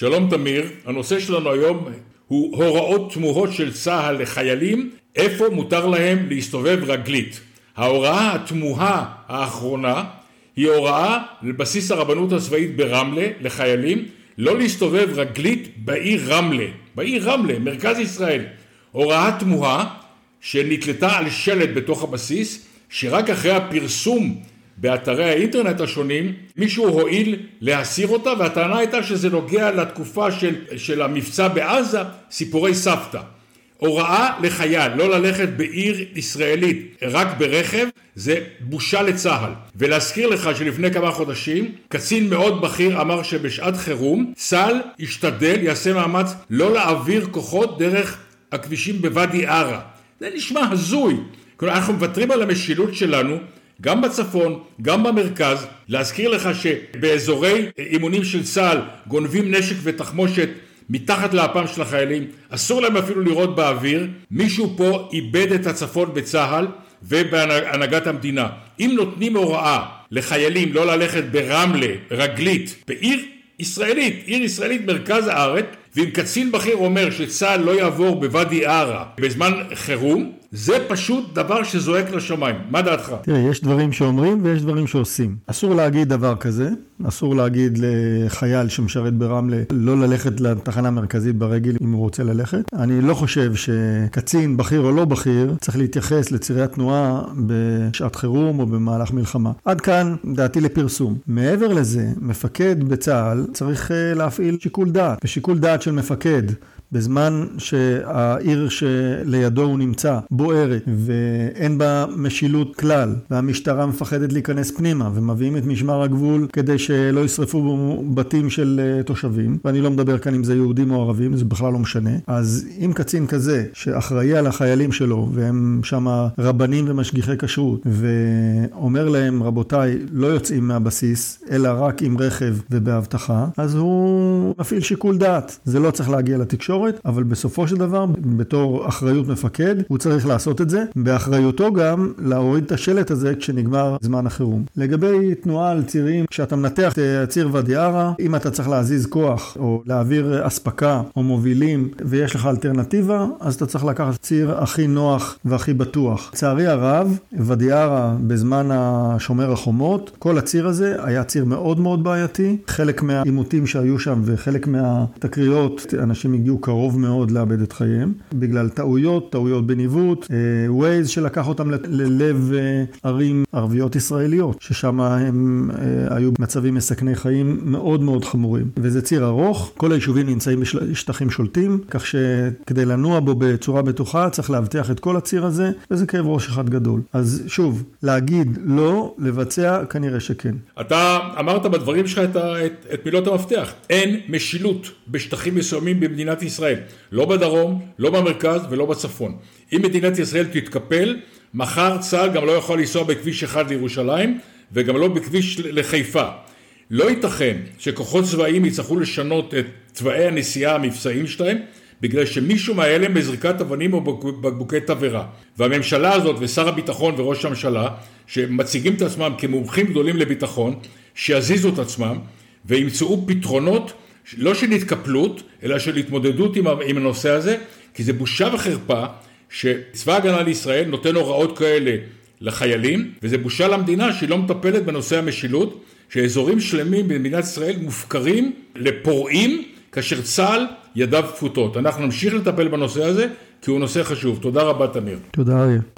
שלום תמיר, הנושא שלנו היום הוא הוראות תמוהות של צה"ל לחיילים, איפה מותר להם להסתובב רגלית. ההוראה התמוהה האחרונה היא הוראה לבסיס הרבנות הצבאית ברמלה לחיילים לא להסתובב רגלית בעיר רמלה, בעיר רמלה, מרכז ישראל. הוראה תמוהה שנתלתה על שלט בתוך הבסיס, שרק אחרי הפרסום באתרי האינטרנט השונים, מישהו הועיל להסיר אותה, והטענה הייתה שזה נוגע לתקופה של, של המבצע בעזה, סיפורי סבתא. הוראה לחייל לא ללכת בעיר ישראלית רק ברכב זה בושה לצה"ל. ולהזכיר לך שלפני כמה חודשים קצין מאוד בכיר אמר שבשעת חירום צה"ל ישתדל יעשה מאמץ לא להעביר כוחות דרך הכבישים בוואדי ערה. זה נשמע הזוי. כלומר אנחנו מוותרים על המשילות שלנו גם בצפון, גם במרכז, להזכיר לך שבאזורי אימונים של צה"ל גונבים נשק ותחמושת מתחת לאפם של החיילים, אסור להם אפילו לראות באוויר, מישהו פה איבד את הצפון בצה"ל ובהנהגת המדינה. אם נותנים הוראה לחיילים לא ללכת ברמלה, רגלית, בעיר ישראלית, עיר ישראלית מרכז הארץ, ואם קצין בכיר אומר שצה"ל לא יעבור בוואדי ערה בזמן חירום, זה פשוט דבר שזועק לשמיים. מה דעתך? תראה, יש דברים שאומרים ויש דברים שעושים. אסור להגיד דבר כזה, אסור להגיד לחייל שמשרת ברמלה לא ללכת לתחנה המרכזית ברגל אם הוא רוצה ללכת. אני לא חושב שקצין, בכיר או לא בכיר, צריך להתייחס לצירי התנועה בשעת חירום או במהלך מלחמה. עד כאן דעתי לפרסום. מעבר לזה, מפקד בצה"ל צריך אה, להפעיל שיקול דעת, ושיקול דעת של מפקד בזמן שהעיר שלידו הוא נמצא בוערת ואין בה משילות כלל והמשטרה מפחדת להיכנס פנימה ומביאים את משמר הגבול כדי שלא ישרפו בתים של אה, תושבים. ואני לא מדבר כאן אם זה יהודים או ערבים זה בכלל לא משנה. אז אם קצין כזה שאחראי על החיילים שלו והם שם רבנים ומשגיחי כשרות ואומר להם רבותיי לא יוצאים מהבסיס אלא רק עם רכב ובאבטחה אז הוא מפעיל שיקול דעת. זה לא צריך להגיע לתקשורת התקשורת, אבל בסופו של דבר, בתור אחריות מפקד, הוא צריך לעשות את זה, באחריותו גם להוריד את השלט הזה כשנגמר זמן החירום. לגבי תנועה על צירים, כשאתה מנתח את ציר ואדי ערה, אם אתה צריך להזיז כוח או להעביר אספקה או מובילים ויש לך אלטרנטיבה, אז אתה צריך לקחת ציר הכי נוח והכי בטוח. לצערי הרב, ואדי ערה בזמן השומר החומות, כל הציר הזה היה ציר מאוד מאוד בעייתי. חלק מהעימותים שהיו שם וחלק מהתקריות, אנשים הגיעו קרוב מאוד לאבד את חייהם, בגלל טעויות, טעויות בניווט, ווייז אה, שלקח אותם ללב אה, ערים ערביות ישראליות, ששם הם אה, היו במצבים מסכני חיים מאוד מאוד חמורים. וזה ציר ארוך, כל היישובים נמצאים בשטחים שולטים, כך שכדי לנוע בו בצורה בטוחה צריך לאבטח את כל הציר הזה, וזה כאב ראש אחד גדול. אז שוב, להגיד לא, לבצע, כנראה שכן. אתה אמרת בדברים שלך את, את, את מילות המפתח, אין משילות בשטחים מסוימים במדינת ישראל. ישראל, לא בדרום, לא במרכז ולא בצפון. אם מדינת ישראל תתקפל, מחר צה"ל גם לא יכול לנסוע בכביש אחד לירושלים וגם לא בכביש לחיפה. לא ייתכן שכוחות צבאיים יצטרכו לשנות את תוואי הנסיעה המבצעיים שלהם בגלל שמישהו מההלם בזריקת אבנים או בקבוקי תבערה. והממשלה הזאת ושר הביטחון וראש הממשלה שמציגים את עצמם כמומחים גדולים לביטחון שיזיזו את עצמם וימצאו פתרונות לא של התקפלות, אלא של התמודדות עם, הנושא הזה, כי זה בושה וחרפה שצבא ההגנה לישראל נותן הוראות כאלה לחיילים, וזה בושה למדינה שהיא לא מטפלת בנושא המשילות, שאזורים שלמים במדינת ישראל מופקרים לפורעים, כאשר צה"ל ידיו כפותות. אנחנו נמשיך לטפל בנושא הזה, כי הוא נושא חשוב. תודה רבה, תמיר. תודה, אריה.